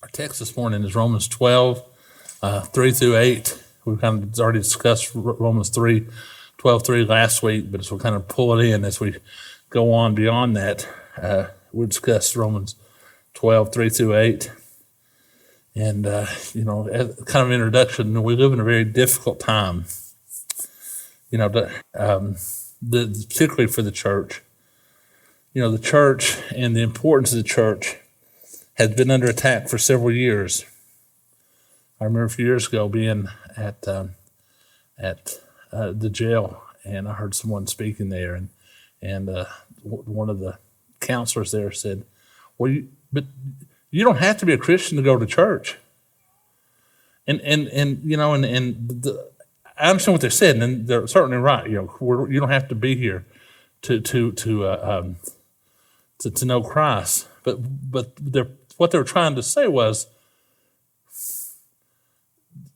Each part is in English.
Our text this morning is Romans 12, uh, 3 through 8. We've kind of already discussed Romans 3, 12, 3 last week, but as we kind of pull it in as we go on beyond that, uh, we discuss Romans 12, 3 through 8. And, uh, you know, kind of introduction, we live in a very difficult time, you know, um, the, particularly for the church. You know, the church and the importance of the church has been under attack for several years. I remember a few years ago being at um, at uh, the jail, and I heard someone speaking there, and and uh, w- one of the counselors there said, "Well, you, but you don't have to be a Christian to go to church." And and and you know, and and the, I understand what they're saying, and they're certainly right. You know, you don't have to be here to to to uh, um, to, to know Christ, but but they're what they were trying to say was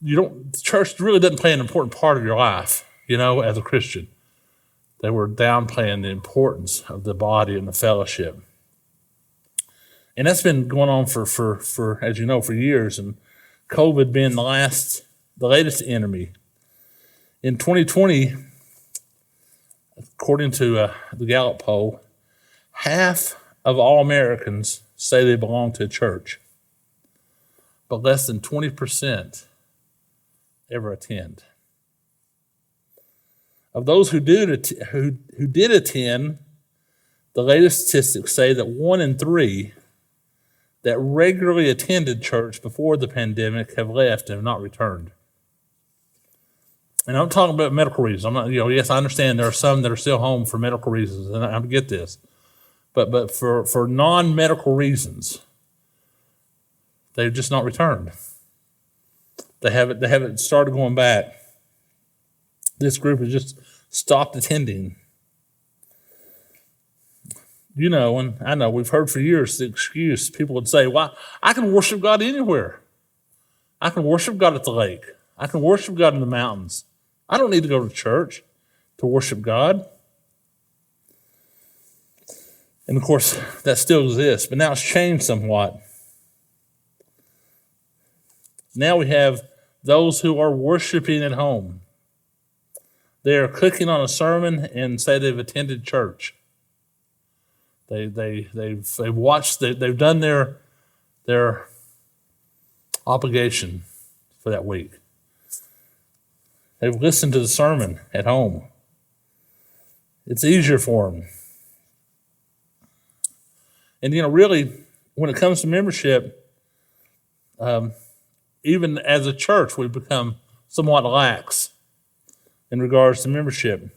you don't church really doesn't play an important part of your life you know as a christian. They were downplaying the importance of the body and the fellowship. And that's been going on for for for as you know for years. And covid being the last the latest enemy. In 2020 according to uh, the gallup poll half of all americans say they belong to a church, but less than 20% ever attend. Of those who did, who, who did attend, the latest statistics say that one in three that regularly attended church before the pandemic have left and have not returned. And I'm talking about medical reasons. I'm not, you know, yes, I understand there are some that are still home for medical reasons, and I get this. But but for, for non medical reasons, they've just not returned. They haven't they haven't started going back. This group has just stopped attending. You know, and I know we've heard for years the excuse people would say, Well, I can worship God anywhere. I can worship God at the lake. I can worship God in the mountains. I don't need to go to church to worship God. And of course, that still exists, but now it's changed somewhat. Now we have those who are worshiping at home. They are clicking on a sermon and say they've attended church. They, they, they've, they've watched, they, they've done their, their obligation for that week. They've listened to the sermon at home. It's easier for them. And, you know, really, when it comes to membership, um, even as a church, we've become somewhat lax in regards to membership.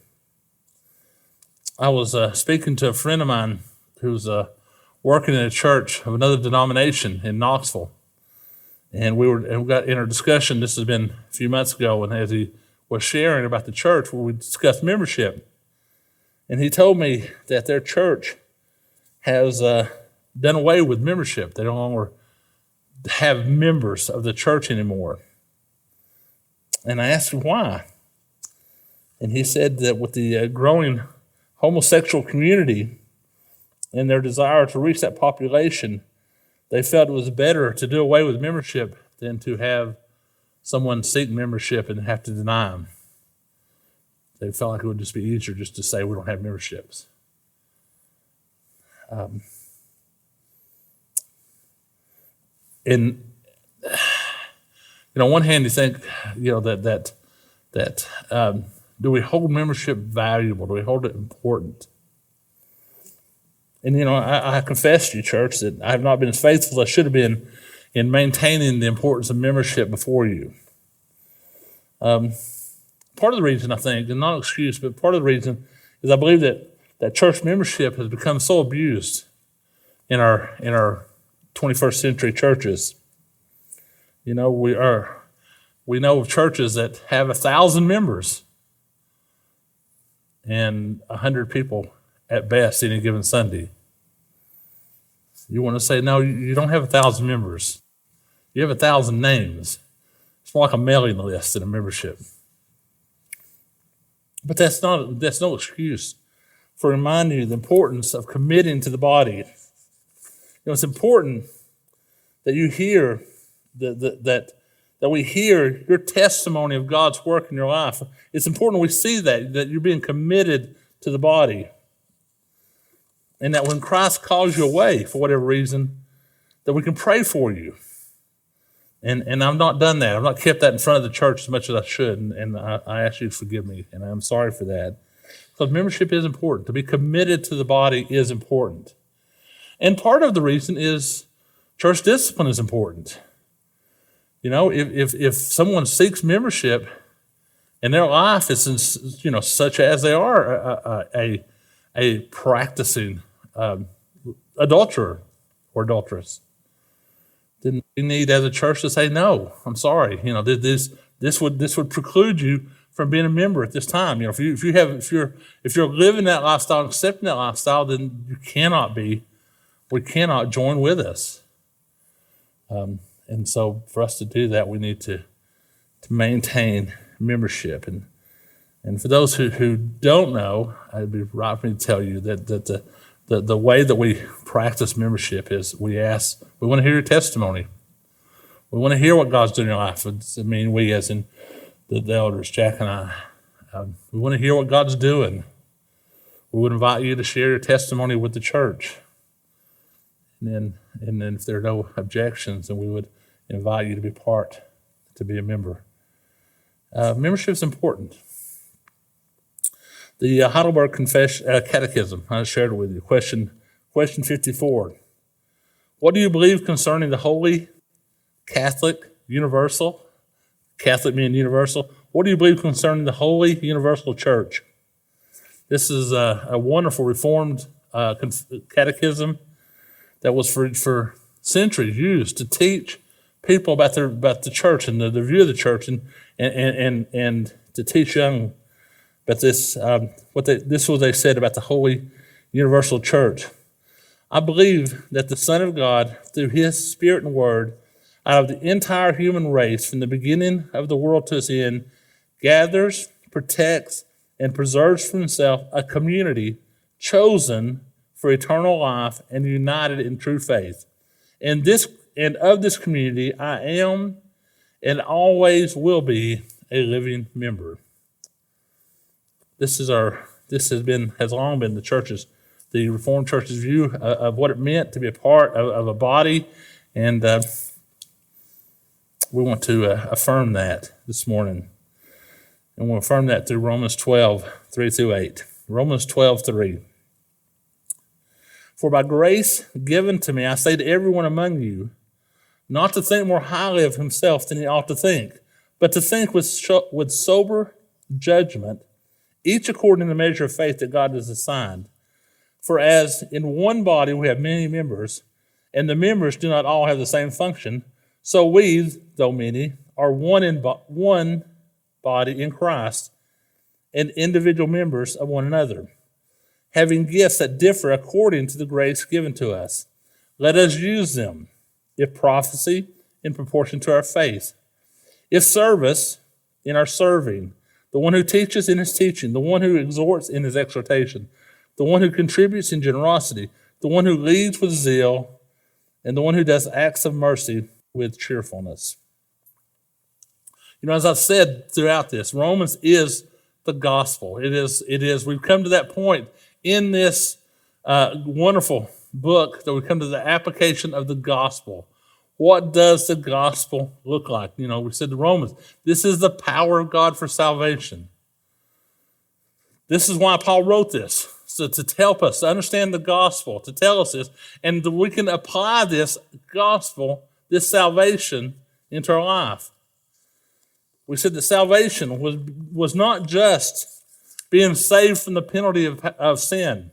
I was uh, speaking to a friend of mine who's uh, working in a church of another denomination in Knoxville. And we were and we got in our discussion, this has been a few months ago, and as he was sharing about the church where we discussed membership. And he told me that their church has uh, done away with membership. They no longer have members of the church anymore. And I asked him why. And he said that with the uh, growing homosexual community and their desire to reach that population, they felt it was better to do away with membership than to have someone seek membership and have to deny them. They felt like it would just be easier just to say we don't have memberships. Um, and you know, on one hand, you think, you know, that that that um, do we hold membership valuable? Do we hold it important? And you know, I, I confess to you, church, that I have not been as faithful as I should have been in maintaining the importance of membership before you. Um, part of the reason I think, and not excuse, but part of the reason is I believe that that church membership has become so abused in our in our 21st century churches. You know, we are we know of churches that have a thousand members and a hundred people at best any given Sunday. You want to say, no, you don't have a thousand members. You have a thousand names. It's more like a mailing list than a membership. But that's not that's no excuse for reminding you the importance of committing to the body. You know, it's important that you hear that, that, that, we hear your testimony of God's work in your life. It's important we see that, that you're being committed to the body. And that when Christ calls you away for whatever reason, that we can pray for you. And, and I've not done that. I've not kept that in front of the church as much as I should. And, and I, I ask you to forgive me. And I'm sorry for that. Because membership is important. To be committed to the body is important. And part of the reason is church discipline is important. You know, if, if, if someone seeks membership and their life is, in, you know, such as they are a, a, a practicing um, adulterer or adulteress, then we need as a church to say, no, I'm sorry. You know, this, this would, this would preclude you from being a member at this time. You know, if you, if you have, if you're, if you're living that lifestyle, accepting that lifestyle, then you cannot be, we cannot join with us. Um, and so for us to do that, we need to, to maintain membership. And, and for those who, who don't know, I'd be right for me to tell you that, that the, the, the way that we practice membership is we ask, we want to hear your testimony. We want to hear what God's doing in your life. I mean, we as in the, the elders, Jack and I, um, we want to hear what God's doing. We would invite you to share your testimony with the church. And then, and then if there are no objections, then we would invite you to be part, to be a member. Uh, membership is important. The uh, Heidelberg Confession, uh, Catechism, I shared it with you. Question, question 54. What do you believe concerning the Holy, Catholic, Universal, Catholic meaning universal? What do you believe concerning the Holy Universal Church? This is a, a wonderful Reformed uh, catechism that was for, for centuries used to teach people about their about the church and the, the view of the church and and and and to teach young but this um, what they, this is what they said about the Holy Universal Church. I believe that the Son of God, through His Spirit and Word, out of the entire human race, from the beginning of the world to its end, gathers, protects, and preserves for Himself a community chosen for eternal life and united in true faith. And this and of this community, I am and always will be a living member. This is our this has been has long been the church's the Reformed Church's view of what it meant to be a part of, of a body, and uh, we want to uh, affirm that this morning. And we'll affirm that through Romans 12, 3 through 8. Romans 12, 3. For by grace given to me, I say to everyone among you, not to think more highly of himself than he ought to think, but to think with, with sober judgment, each according to the measure of faith that God has assigned. For as in one body we have many members, and the members do not all have the same function, so we, though many, are one in bo- one body in Christ, and individual members of one another, having gifts that differ according to the grace given to us. Let us use them. If prophecy, in proportion to our faith. If service, in our serving. The one who teaches in his teaching. The one who exhorts in his exhortation. The one who contributes in generosity. The one who leads with zeal. And the one who does acts of mercy with cheerfulness. You know, as I've said throughout this, Romans is the gospel. It is, it is, we've come to that point in this uh, wonderful book that we come to the application of the gospel. What does the gospel look like? You know, we said to Romans, this is the power of God for salvation. This is why Paul wrote this. So to help us to understand the gospel, to tell us this, and we can apply this gospel this salvation into our life. We said that salvation was, was not just being saved from the penalty of, of sin,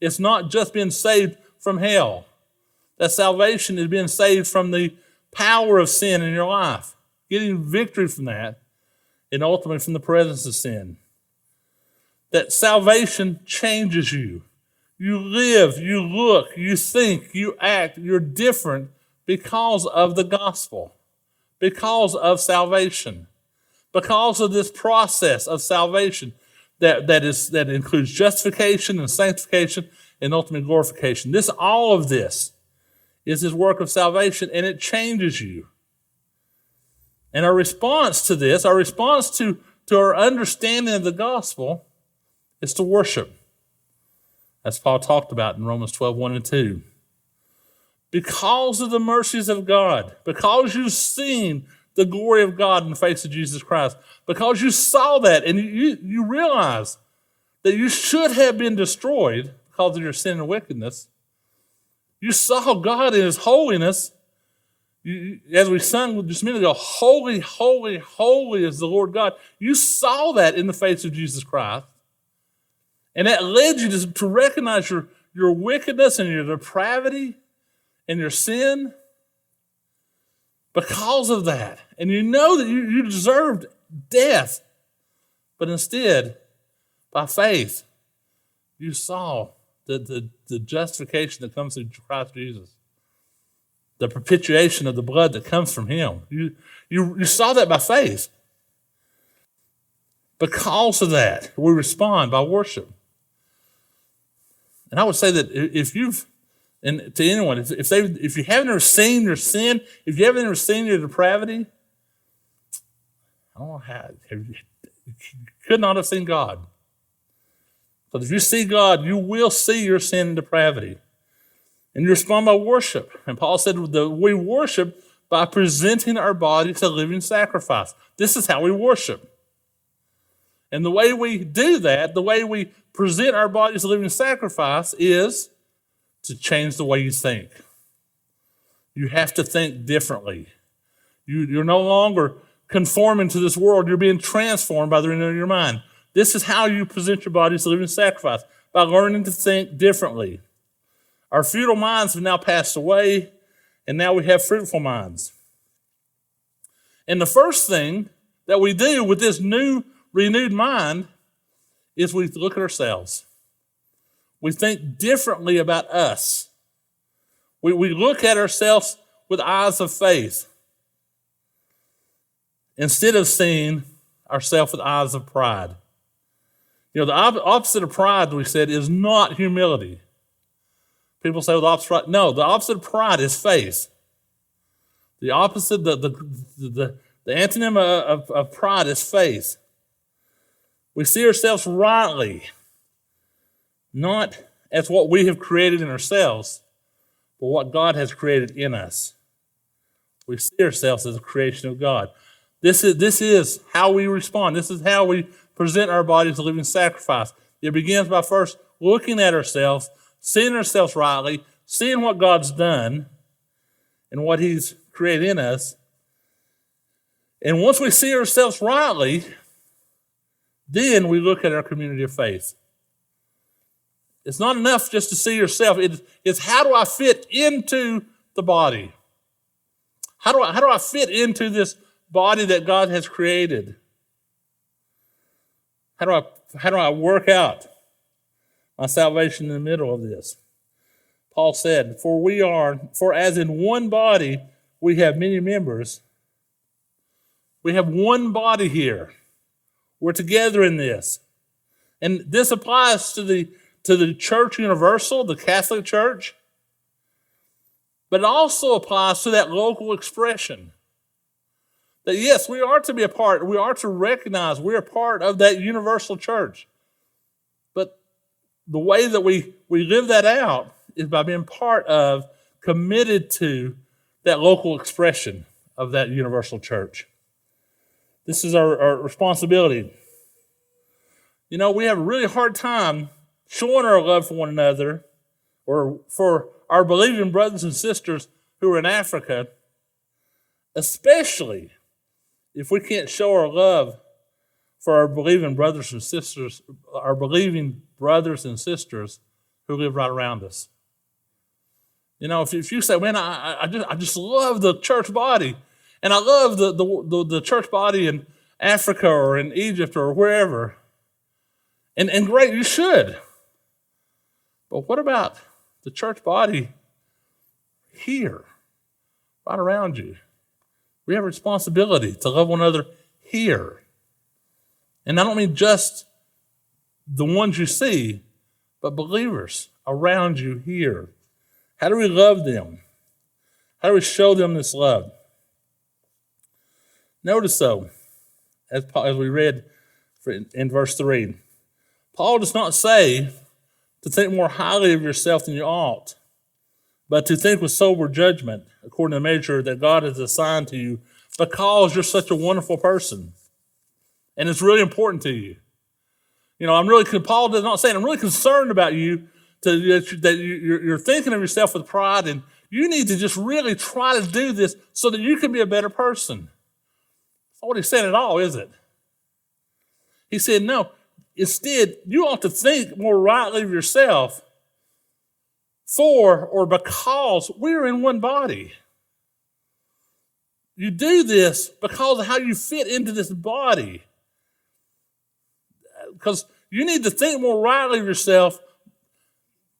it's not just being saved from hell. That salvation is being saved from the power of sin in your life, getting victory from that, and ultimately from the presence of sin. That salvation changes you. You live, you look, you think, you act, you're different because of the gospel, because of salvation, because of this process of salvation that, that, is, that includes justification and sanctification and ultimate glorification. This, all of this is his work of salvation, and it changes you. And our response to this, our response to, to our understanding of the gospel, is to worship. As Paul talked about in Romans 12, 1 and 2. Because of the mercies of God, because you've seen the glory of God in the face of Jesus Christ, because you saw that and you, you realize that you should have been destroyed because of your sin and wickedness. You saw God in His holiness. As we sung just a minute ago, holy, holy, holy is the Lord God. You saw that in the face of Jesus Christ. And that led you to, to recognize your, your wickedness and your depravity and your sin because of that. And you know that you, you deserved death. But instead, by faith, you saw the, the, the justification that comes through Christ Jesus, the propitiation of the blood that comes from Him. You, you, you saw that by faith. Because of that, we respond by worship. And I would say that if you've, and to anyone, if, if they, if you haven't ever seen your sin, if you haven't ever seen your depravity, I don't know how, you could not have seen God. But if you see God, you will see your sin and depravity. And you respond by worship. And Paul said that we worship by presenting our body to living sacrifice. This is how we worship. And the way we do that, the way we present our bodies to living sacrifice, is to change the way you think. You have to think differently. You, you're no longer conforming to this world, you're being transformed by the renewing of your mind. This is how you present your body as a living sacrifice by learning to think differently. Our futile minds have now passed away, and now we have fruitful minds. And the first thing that we do with this new, renewed mind is we look at ourselves. We think differently about us. We, we look at ourselves with eyes of faith instead of seeing ourselves with eyes of pride. You know, the op- opposite of pride, we said, is not humility. People say, well, the opposite. No, the opposite of pride is faith. The opposite, the, the, the, the antonym of, of pride is faith. We see ourselves rightly, not as what we have created in ourselves, but what God has created in us. We see ourselves as a creation of God. This is, this is how we respond. This is how we present our bodies a living sacrifice. It begins by first looking at ourselves, seeing ourselves rightly, seeing what God's done and what He's created in us. And once we see ourselves rightly, then we look at our community of faith. It's not enough just to see yourself. It's, how do I fit into the body? How do I, how do I fit into this body that God has created? How do I how do I work out my salvation in the middle of this? Paul said, For we are, for as in one body we have many members, we have one body here. We're together in this. And this applies to the to the church universal, the Catholic Church, but it also applies to that local expression. That yes, we are to be a part, we are to recognize we're a part of that universal church. But the way that we, we live that out is by being part of, committed to that local expression of that universal church. This is our, our responsibility. You know, we have a really hard time showing our love for one another or for our believing brothers and sisters who are in Africa, especially if we can't show our love for our believing brothers and sisters, our believing brothers and sisters who live right around us. You know, if, if you say, man, I, I, just, I just love the church body, and I love the, the, the, the church body in Africa or in Egypt or wherever, and, and great, you should. But what about the church body here, right around you? We have a responsibility to love one another here. And I don't mean just the ones you see, but believers around you here. How do we love them? How do we show them this love? Notice though, as, as we read in verse 3, Paul does not say to think more highly of yourself than you ought, but to think with sober judgment, according to the measure that God has assigned to you, because you're such a wonderful person. And it's really important to you. You know, I'm really, Paul does not say, I'm really concerned about you, to, that you're thinking of yourself with pride, and you need to just really try to do this so that you can be a better person. That's not what he's saying at all, is it? He said, no, instead, you ought to think more rightly of yourself for or because we're in one body. You do this because of how you fit into this body. Because you need to think more rightly of yourself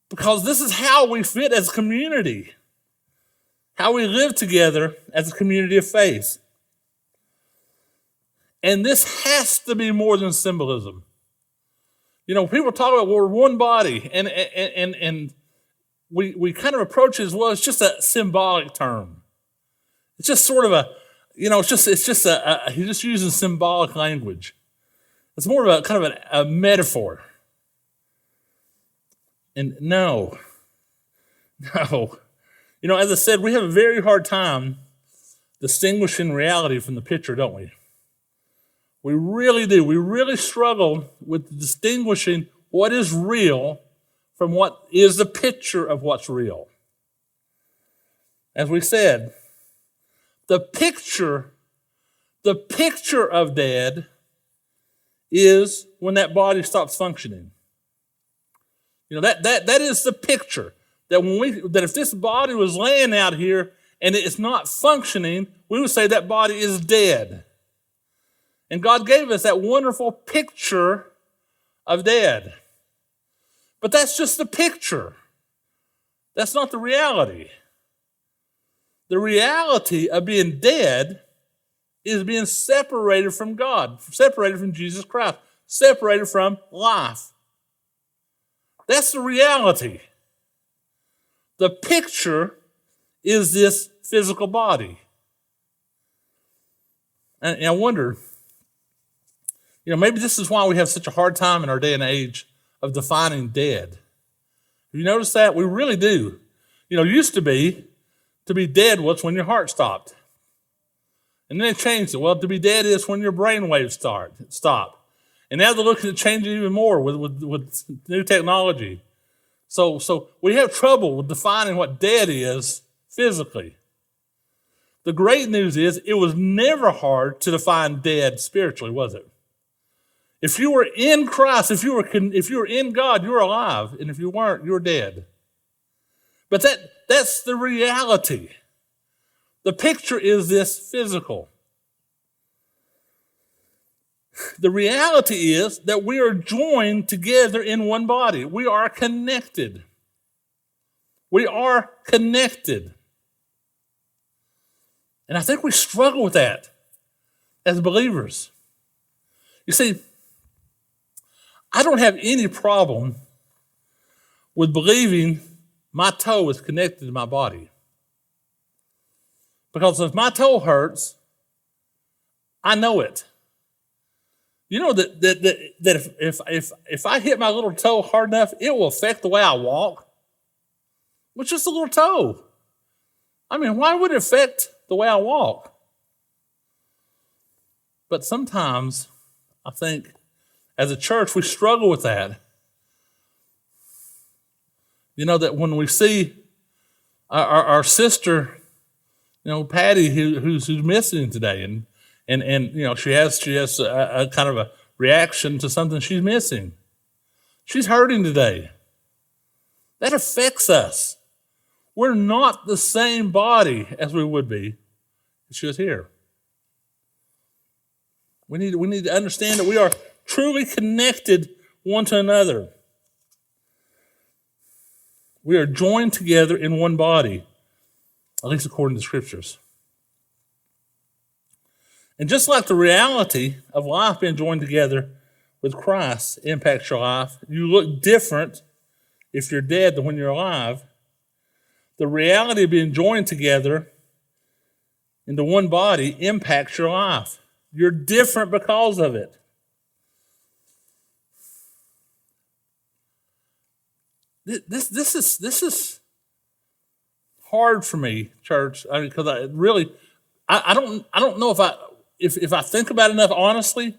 because this is how we fit as a community, how we live together as a community of faith. And this has to be more than symbolism. You know, people talk about we're one body, and and and, and we we kind of approach it as well. It's just a symbolic term. It's just sort of a, you know, it's just it's just a, a he's just using symbolic language. It's more of a kind of a, a metaphor. And no, no. You know, as I said, we have a very hard time distinguishing reality from the picture, don't we? We really do. We really struggle with distinguishing what is real from what is the picture of what's real. As we said, the picture, the picture of dead is when that body stops functioning. You know, that, that, that is the picture. That when we that if this body was laying out here and it's not functioning, we would say that body is dead. And God gave us that wonderful picture of dead. But that's just the picture. That's not the reality. The reality of being dead is being separated from God, separated from Jesus Christ, separated from life. That's the reality. The picture is this physical body. And, I wonder, you know, maybe this is why we have such a hard time in our day and age of defining dead. You notice that? We really do. You know, used to be to be dead was when your heart stopped. And then they changed it. Well, to be dead is when your brain waves start stop. And now they're looking at changing even more with, with, with new technology. So, so we have trouble with defining what dead is physically. The great news is it was never hard to define dead spiritually, was it? If you were in Christ, if you were, if you were in God, you're alive. And if you weren't, you're dead. But that, that's the reality. The picture is this physical. The reality is that we are joined together in one body. We are connected. We are connected. And I think we struggle with that as believers. You see, I don't have any problem with believing my toe is connected to my body. Because if my toe hurts, I know it. You know that that that, that if, if if if I hit my little toe hard enough, it will affect the way I walk. With just a little toe. I mean, why would it affect the way I walk? But sometimes I think as a church we struggle with that. You know, that when we see our, our, our sister, you know, Patty, who, who's, who's missing today, and and and you know she has she has a, a kind of a reaction to something she's missing. She's hurting today. That affects us. We're not the same body as we would be if she was here. We need, we need to understand that we are truly connected one to another. We are joined together in one body, at least according to scriptures. And just like the reality of life being joined together with Christ impacts your life, you look different if you're dead than when you're alive. the reality of being joined together into one body impacts your life. You're different because of it. This, this is this is hard for me, church, I, mean, because I really I, I don't I don't know if I if if I think about it enough honestly,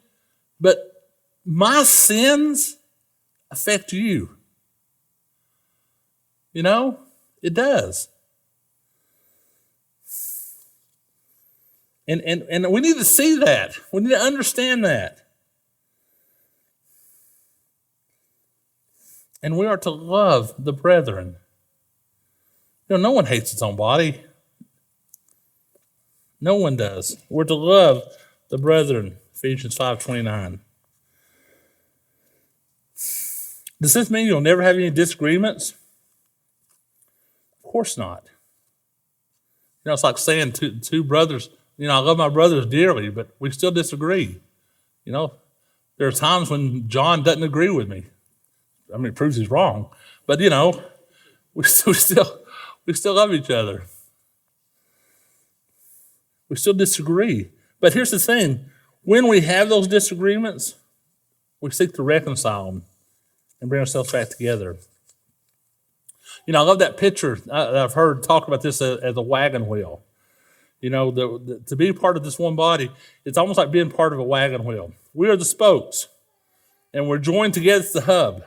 but my sins affect you. You know, it does. And, and, and we need to see that. We need to understand that. And we are to love the brethren. You know, no one hates its own body. No one does. We're to love the brethren. Ephesians 5.29. Does this mean you'll never have any disagreements? Of course not. You know, it's like saying two, two brothers, you know, I love my brothers dearly, but we still disagree. You know, there are times when John doesn't agree with me. I mean, it proves he's wrong. But, you know, we still, we still, we still love each other. We still disagree. But here's the thing when we have those disagreements, we seek to reconcile them and bring ourselves back together. You know, I love that picture. I, have heard talk about this as, as, a wagon wheel. You know, the, the, to be part of this one body, it's almost like being part of a wagon wheel. We are the spokes, and we're joined together as the hub.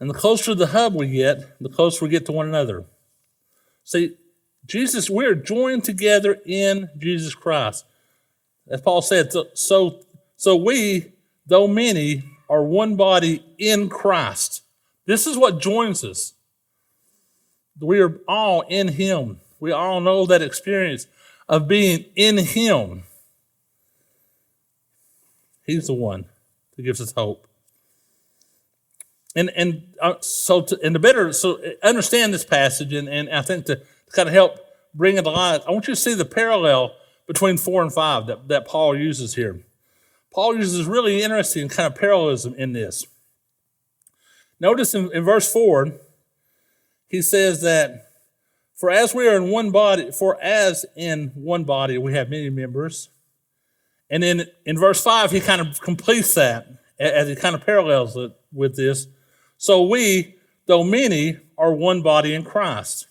And the closer the hub we get, the closer we get to one another. See, Jesus, we're joined together in Jesus Christ. As Paul said, so, so so we, though many, are one body in Christ. This is what joins us. We are all in Him. We all know that experience of being in Him. He's the one that gives us hope. And and uh, so to, and to better so understand this passage and, and I think to, kind of help bring it to life, I want you to see the parallel between four and five that, that Paul uses here. Paul uses really interesting kind of parallelism in this. Notice in, in verse 4, he says that, For as we are in one body, for as in one body we have many members. And then in verse 5, he kind of completes that as he kind of parallels it with this. So we, though many, are one body in Christ.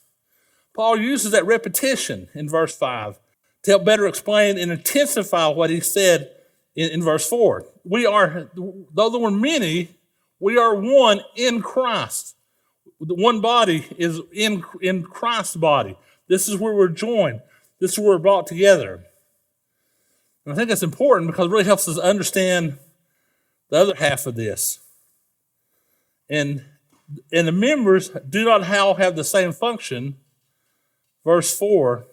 Paul uses that repetition in verse 5 to help better explain and intensify what he said in, in verse 4. We are, though there were many, we are one in Christ. The one body is in, in Christ's body. This is where we're joined. This is where we're brought together. And I think that's important because it really helps us understand the other half of this. And, and the members do not all have the same function. Verse 4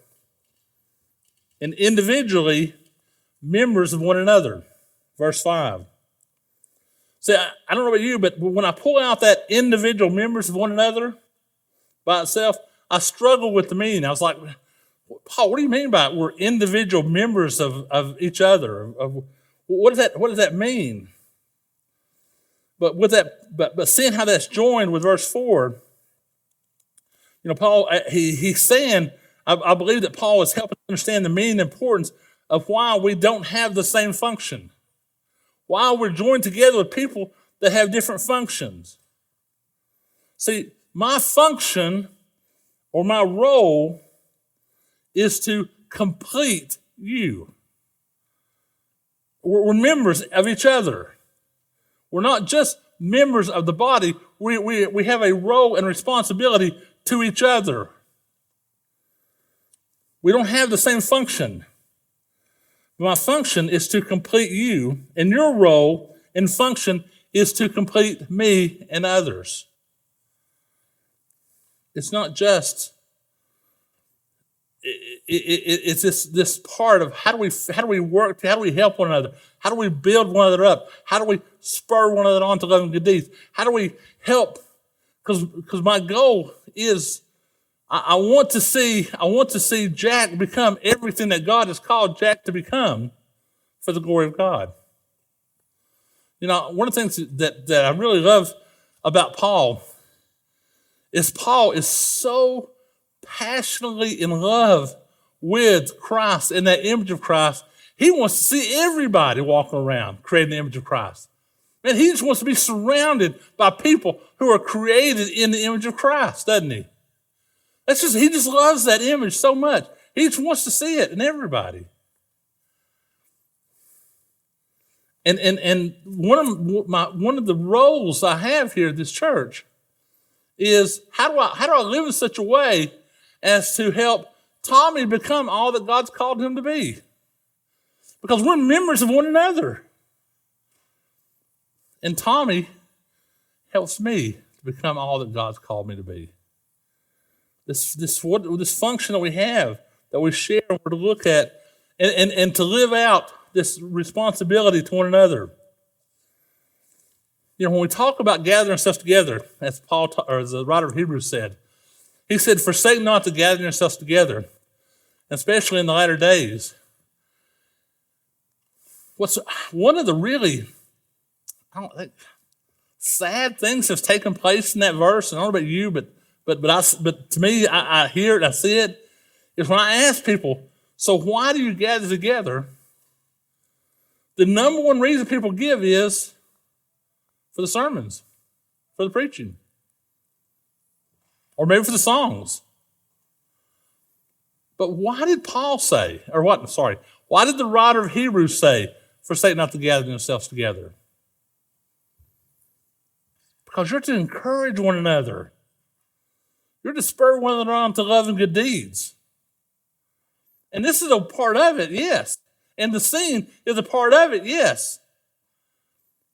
and individually members of one another. Verse 5. See, I, don't know about you, but when I pull out that individual members of one another by itself, I struggle with the meaning. I was like, Paul, what do you mean by it? We're individual members of, of each other. Of, what does that what does that mean? But with that, but but seeing how that's joined with verse four, you know, Paul uh, he he's saying, I, I believe that Paul is helping understand the meaning and importance of why we don't have the same function. Why we're joined together with people that have different functions. See, my function or my role is to complete you. We're, members of each other. We're not just members of the body, we, we, we have a role and responsibility to each other. We don't have the same function. My function is to complete you, and your role and function is to complete me and others. It's not just it, it, it's this this part of how do we how do we work how do we help one another? How do we build one another up? How do we spur one another on to love and good deeds? How do we help? Because because my goal is I, I want to see I want to see Jack become everything that God has called Jack to become for the glory of God. You know, one of the things that, that I really love about Paul is Paul is so passionately in love with Christ and that image of Christ. He wants to see everybody walking around creating the image of Christ. And he just wants to be surrounded by people who are created in the image of Christ, doesn't he? That's just, he just loves that image so much. He just wants to see it in everybody. And, and, and one, of my, one of the roles I have here at this church is how do I, how do I live in such a way as to help Tommy become all that God's called him to be? Because we're members of one another. And Tommy helps me to become all that God's called me to be. This, this, what, this function that we have, that we share, we're to look at, and, and, and to live out this responsibility to one another. You know, when we talk about gathering stuff together, as Paul or as the writer of Hebrews said, he said, "Forsake not to gather yourselves together, especially in the latter days." What's one of the really I don't think sad things have taken place in that verse. And I don't know about you, but but but I but to me, I, I hear it, I see it. Is when I ask people, so why do you gather together? The number one reason people give is for the sermons, for the preaching, or maybe for the songs. But why did Paul say, or what? Sorry, why did the writer of Hebrews say, forsake not to gather yourselves together? because you're to encourage one another. You're to spur one another on to love and good deeds. And this is a part of it, yes. And the scene is a part of it, yes.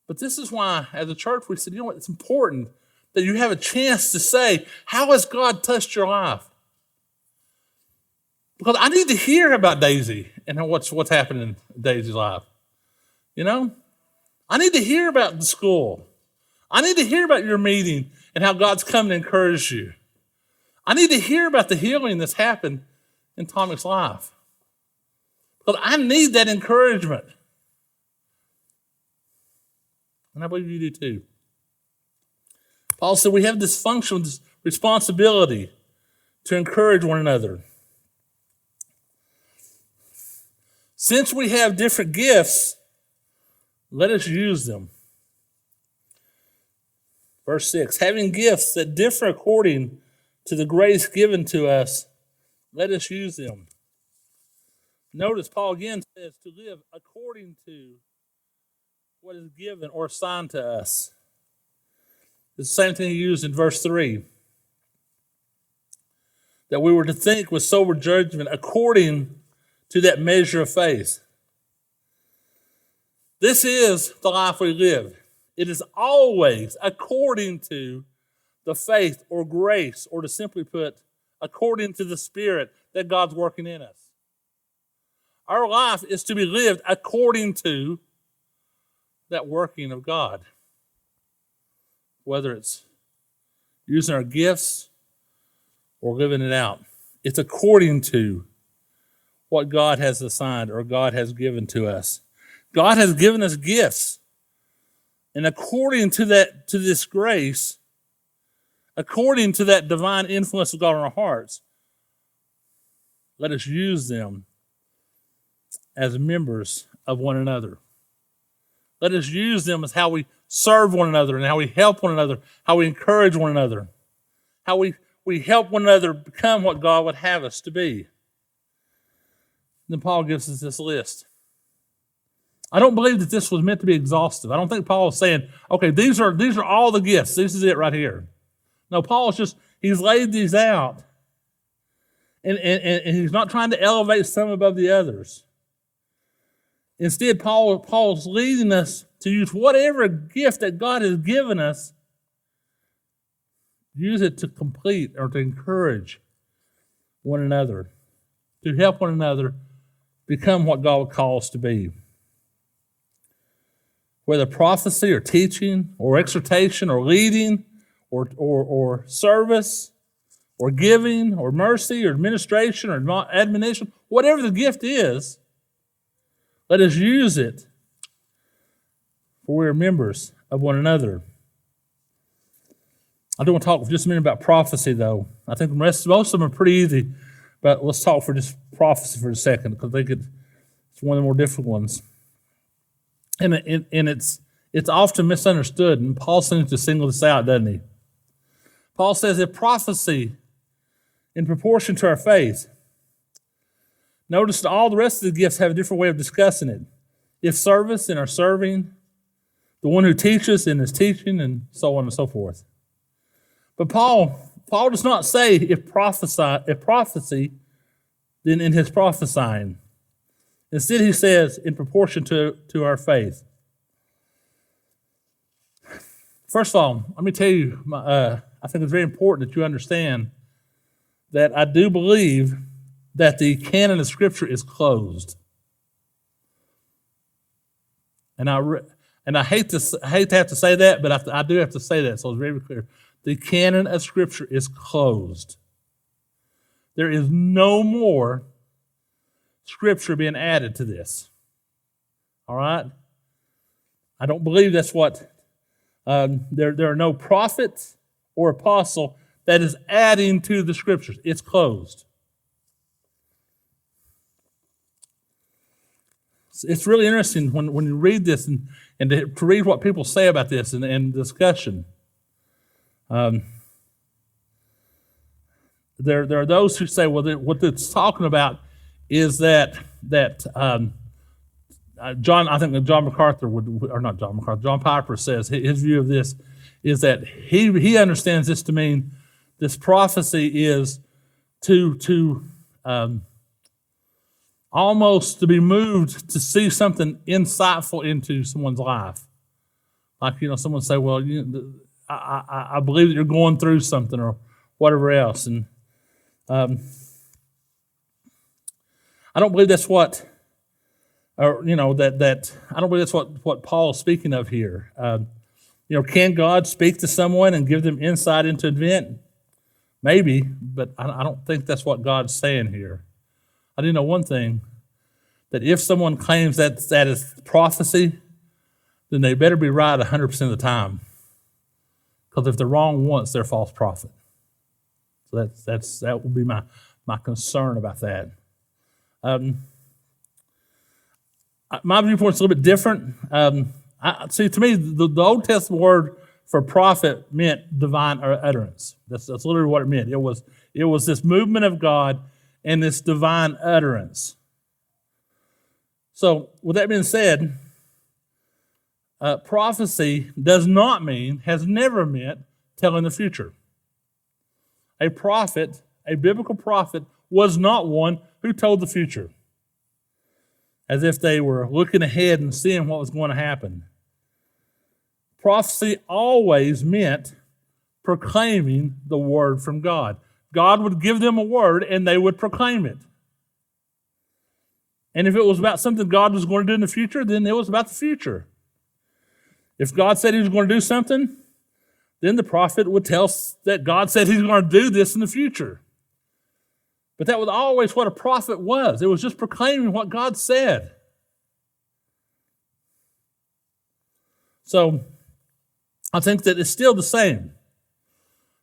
But this is why, as a church, we said, you know what, it's important that you have a chance to say, How has God touched your life? Because I need to hear about Daisy and what's, what's happening in Daisy's life. You know? I need to hear about the school. I need to hear about your meeting and how God's come to encourage you. I need to hear about the healing that's happened in Tommy's life. Because I need that encouragement. And I believe you do too. Said we have this function, this responsibility to encourage one another. Since we have different gifts, let us use them. Verse 6 Having gifts that differ according to the grace given to us, let us use them. Notice Paul again says to live according to what is given or assigned to us. The same thing he used in verse 3 that we were to think with sober judgment according to that measure of faith. This is the life we live. It is always according to the faith or grace, or to simply put, according to the Spirit that God's working in us. Our life is to be lived according to that working of God. Whether it's using our gifts or living it out, it's according to what God has assigned or God has given to us. God has given us gifts. And according to that, to this grace, according to that divine influence of God in our hearts, let us use them as members of one another. Let us use them as how we serve one another and how we help one another, how we encourage one another, how we, we help one another become what God would have us to be. Then Paul gives us this list. I don't believe that this was meant to be exhaustive. I don't think Paul is saying, okay, these are these are all the gifts. This is it right here. No, Paul's just he's laid these out. And, and, and he's not trying to elevate some above the others. Instead, Paul, Paul's leading us to use whatever gift that God has given us, use it to complete or to encourage one another, to help one another become what God calls to be. Whether prophecy or teaching or exhortation or leading or, or, or service or giving or mercy or administration or admonition, whatever the gift is, let us use it for we are members of one another. I do want to talk for just a minute about prophecy, though. I think most of them are pretty easy, but let's talk for just prophecy for a second because I think it's one of the more difficult ones. And, and it's it's often misunderstood, and Paul seems to single this out, doesn't he? Paul says that prophecy, in proportion to our faith, notice that all the rest of the gifts have a different way of discussing it. If service in our serving, the one who teaches in his teaching, and so on and so forth. But Paul, Paul does not say if prophesy, if prophecy, then in his prophesying. Instead, he says in proportion to, to our faith. First of all, let me tell you, my, uh, I think it's very important that you understand that I do believe that the canon of Scripture is closed. And I, re- and I hate to I hate to have to say that, but I, I do have to say that, so it's very clear. The canon of Scripture is closed. There is no more Scripture being added to this. All right? I don't believe that's what. Um, there, there are no prophets or apostle that is adding to the Scriptures. It's closed. It's really interesting when, when you read this and, and to, to read what people say about this and, and discussion. Um, there, there are those who say, well, what it's talking about is that that um, uh, John, I think John MacArthur would, or not John MacArthur, John Piper says his view of this is that he he understands this to mean this prophecy is to to um, almost to be moved to see something insightful into someone's life. Like you know, someone say, "Well, you, I, I, I believe that you're going through something," or whatever else, and um, I don't believe that's what, or you know, that that I don't believe that's what what Paul is speaking of here. Um, you know, can God speak to someone and give them insight into an event? Maybe, but I, I don't think that's what God's saying here. I do know one thing that if someone claims that that is prophecy, then they better be right 100% of the time. Because if they're wrong once, they're false prophet. So that's, that's, that would be my, my concern about that. Um, my viewpoint's a little bit different. Um, I, see, to me, the, the Old Testament word for prophet meant divine utterance. That's, that's literally what it meant. It was, it was this movement of God and this divine utterance. So, with that being said, uh, prophecy does not mean, has never meant, telling the future. A prophet, a biblical prophet, was not one who told the future, as if they were looking ahead and seeing what was going to happen. Prophecy always meant proclaiming the word from God. God would give them a word and they would proclaim it. And if it was about something God was going to do in the future, then it was about the future. If God said he was going to do something, then the prophet would tell that God said he's going to do this in the future. But that was always what a prophet was. It was just proclaiming what God said. So I think that it's still the same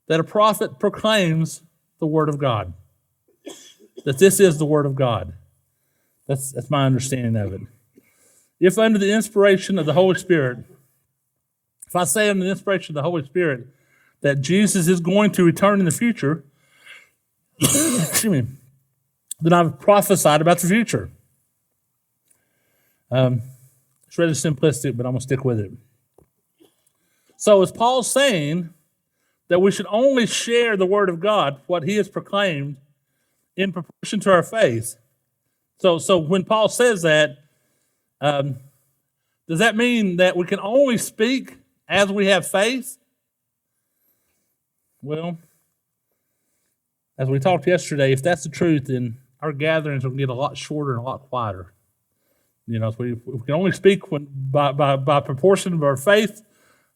that a prophet proclaims the Word of God, that this is the Word of God. That's, that's my understanding of it. If under the inspiration of the Holy Spirit, if I say under the inspiration of the Holy Spirit that Jesus is going to return in the future, excuse me, then I've prophesied about the future. Um, it's rather simplistic, but I'm going to stick with it. So, is Paul saying that we should only share the word of God, what he has proclaimed, in proportion to our faith. So, so when Paul says that, um, does that mean that we can only speak as we have faith? Well, as we talked yesterday, if that's the truth, then our gatherings will get a lot shorter and a lot quieter. You know, if we, if we can only speak when, by, by, by proportion of our faith,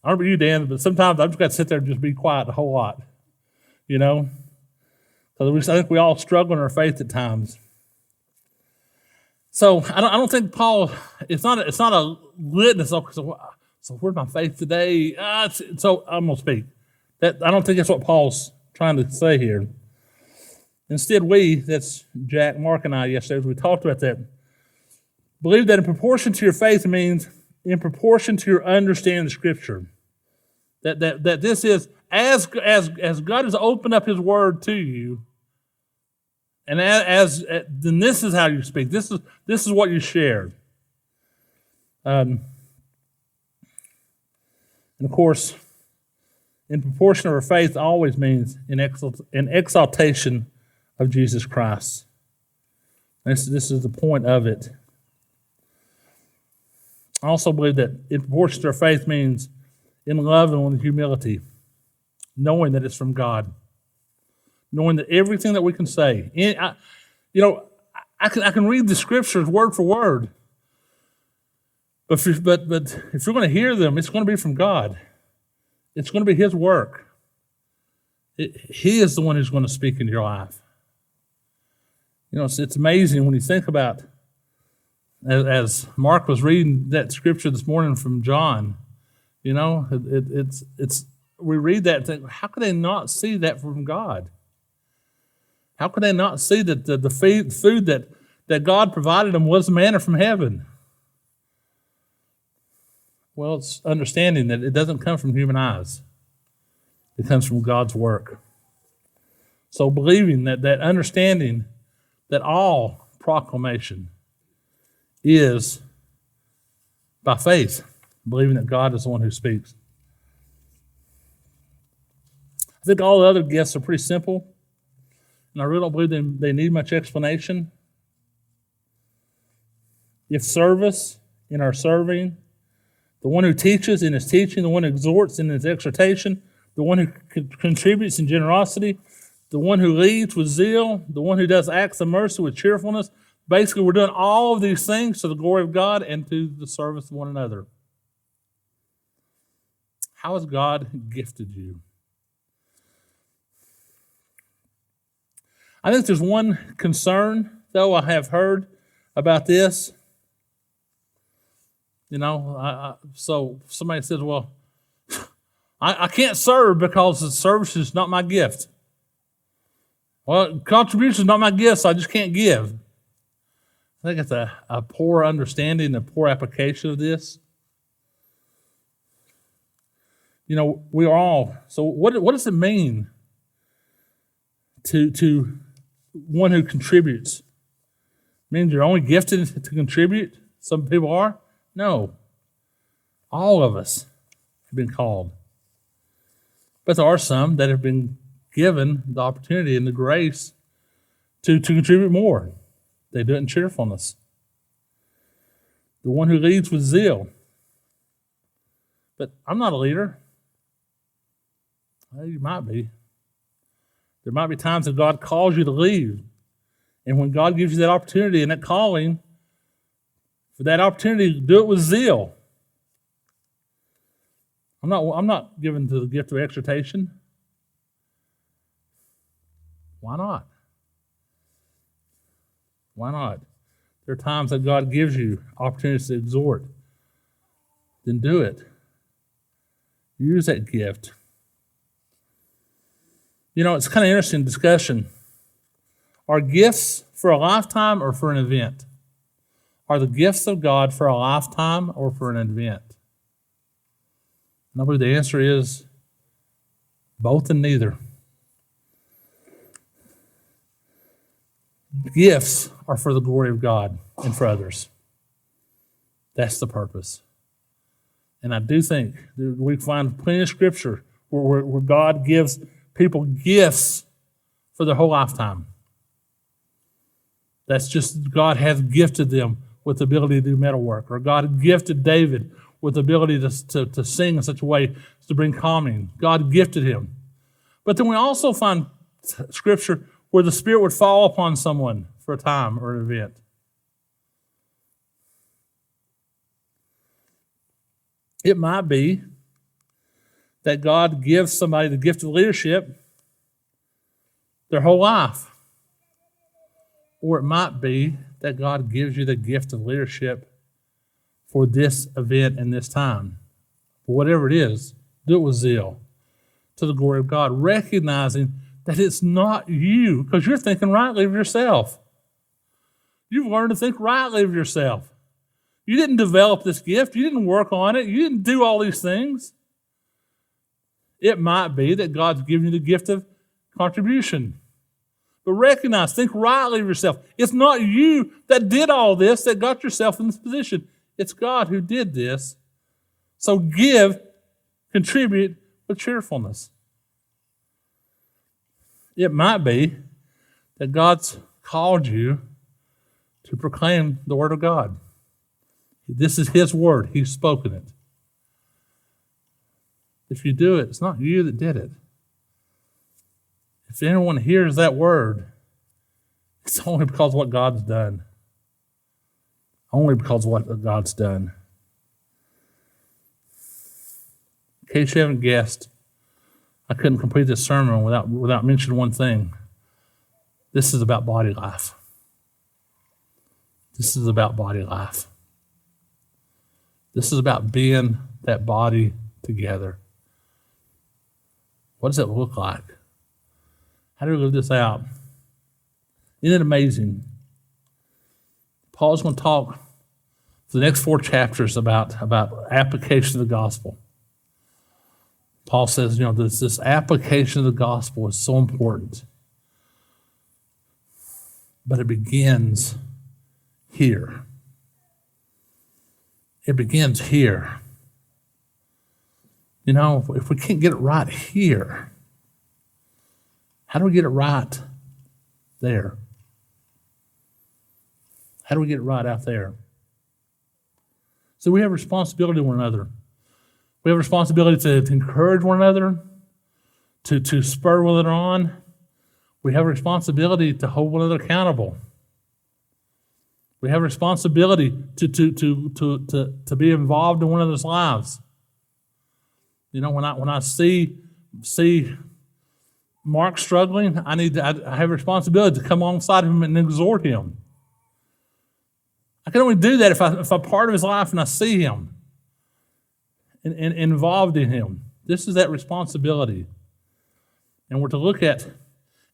I don't know you, Dan, but sometimes I've just got to sit there and just be quiet a whole lot, you know? Because I think we all struggle in our faith at times. So I don't, I don't think Paul, it's not a, it's not a litmus. So, so where's my faith today? Uh, so I'm going to speak. That I don't think that's what Paul's trying to say here. Instead, we, that's Jack, Mark, and I yesterday, as we talked about that, believe that in proportion to your faith means in proportion to your understanding of Scripture. That, that, that this is, as, as, as God has opened up His Word to you, and as, as then this is how you speak. This is, this is what you share. Um, and of course, in proportion of our faith always means in, exalt, in exaltation of Jesus Christ. This, this is the point of it. I also believe that in proportion to our faith means in love and with humility, knowing that it's from God, knowing that everything that we can say, in, I, you know, I can, I can read the scriptures word for word, but if, but, but if you're going to hear them, it's going to be from God. It's going to be His work. It, he is the one who's going to speak into your life. You know, it's, it's amazing when you think about, as, as, Mark was reading that scripture this morning from John, you know, it, it, it's, it's, we read that think, how could they not see that from God? How could they not see that the, the food that, that God provided them was manna from heaven? Well, it's understanding that it doesn't come from human eyes, it comes from God's work. So, believing that, that understanding that all proclamation is by faith, believing that God is the one who speaks. I think all the other gifts are pretty simple, and I really don't believe they, they need much explanation. If service in our serving, the one who teaches in his teaching, the one who exhorts in his exhortation, the one who contributes in generosity, the one who leads with zeal, the one who does acts of mercy with cheerfulness. Basically, we're doing all of these things to the glory of God and to the service of one another. How has God gifted you? I think there's one concern, though, I have heard about this. You know, I, I, so somebody says, well, I, I can't serve because the service is not my gift. Well, contribution is not my gift, so I just can't give. I think it's a, a poor understanding, a poor application of this. You know, we are all, so what, what does it mean to, to one who contributes? It means you're only gifted to contribute? Some people are? No. All of us have been called. But there are some that have been given the opportunity and the grace to, to contribute more. They do it in cheerfulness. The one who leads with zeal. But I'm not a leader. Well, you might be. There might be times that God calls you to leave. And when God gives you that opportunity and that calling, for that opportunity do it with zeal. I'm not, I'm not given to the gift of exhortation. Why not? Why not? There are times that God gives you opportunities to exhort. Then do it. Use that gift. You know, it's kind of interesting discussion. Are gifts for a lifetime or for an event? Are the gifts of God for a lifetime or for an event? And I believe the answer is both and neither. Gifts are for the glory of God and for others. That's the purpose. And I do think that we find plenty of scripture where, where God gives people gifts for their whole lifetime. That's just God has gifted them with the ability to do metal work, or God gifted David with the ability to, to, to sing in such a way as to bring calming. God gifted him. But then we also find scripture where the Spirit would fall upon someone for a time or an event. It might be that God gives somebody the gift of leadership their whole life. Or it might be that God gives you the gift of leadership for this event and this time. But Whatever it is, do it with zeal. to the glory of God, recognizing that it's not you because you're thinking rightly of yourself. You've learned to think rightly of yourself. You didn't develop this gift, you didn't work on it, you didn't do all these things. It might be that God's given you the gift of contribution. But recognize, think rightly of yourself. It's not you that did all this that got yourself in this position. It's God who did this. So give, contribute with cheerfulness. It might be that God's called you to proclaim the Word of God. This is His Word, He's spoken it. If you do it, it's not you that did it. If anyone hears that word, it's only because what God's done. Only because what God's done. In case you haven't guessed, I couldn't complete this sermon without, without mentioning one thing. This is about body life. This is about body life. This is about being that body together. What does it look like? How do we live this out? Isn't it amazing? Paul's going to talk for the next four chapters about, about application of the gospel. Paul says, you know, this, this application of the gospel is so important. But it begins here. It begins here. You know, if we can't get it right here, how do we get it right there? How do we get it right out there? So we have responsibility to one another. We have responsibility to, to encourage one another, to, to spur one another on. We have responsibility to hold one another accountable. We have responsibility to, to, to, to, to, to be involved in one another's lives. You know, when I when I see see Mark struggling, I need to, I have a responsibility to come alongside of him and exhort him. I can only do that if, I, if I'm part of his life and I see him and, and, and involved in him. This is that responsibility. And we're to look at,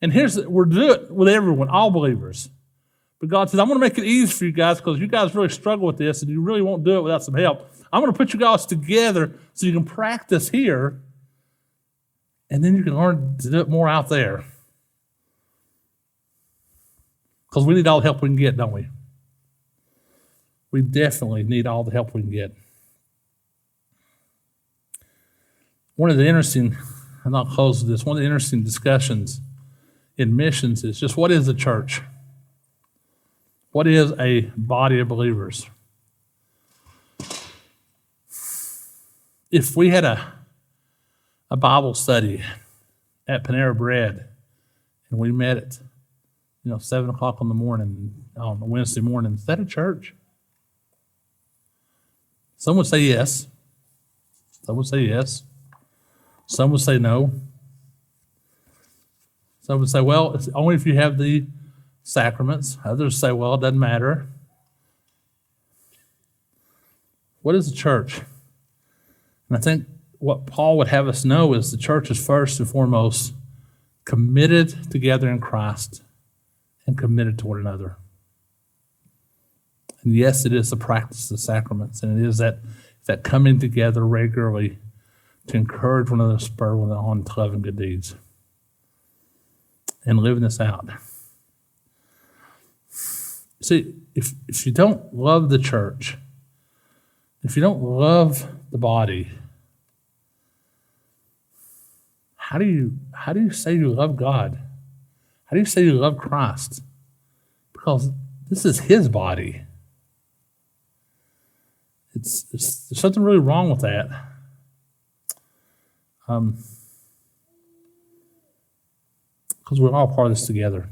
and here's, we're to do it with everyone, all believers. But God says, I'm going to make it easy for you guys because you guys really struggle with this and you really won't do it without some help. I'm going to put you guys together so you can practice here and then you can learn to do it more out there. Because we need all the help we can get, don't we? We definitely need all the help we can get. One of the interesting, and I'll close with this, one of the interesting discussions in missions is just what is the church? What is a body of believers? If we had a a Bible study at Panera Bread, and we met at you know seven o'clock in the morning on a Wednesday morning. Is that a church? Some would say yes. Some would say yes. Some would say no. Some would say, well, it's only if you have the sacraments. Others say, well, it doesn't matter. What is the church? And I think what Paul would have us know is the church is first and foremost committed together in Christ and committed to one another. And yes, it is the practice of the sacraments, and it is that, that coming together regularly to encourage one another, spur one another on to love and good deeds, and living this out. See, if, if you don't love the church, if you don't love the body, how do you how do you say you love God? How do you say you love Christ? Because this is his body. It's, it's there's something really wrong with that. Um, because we're all part of this together.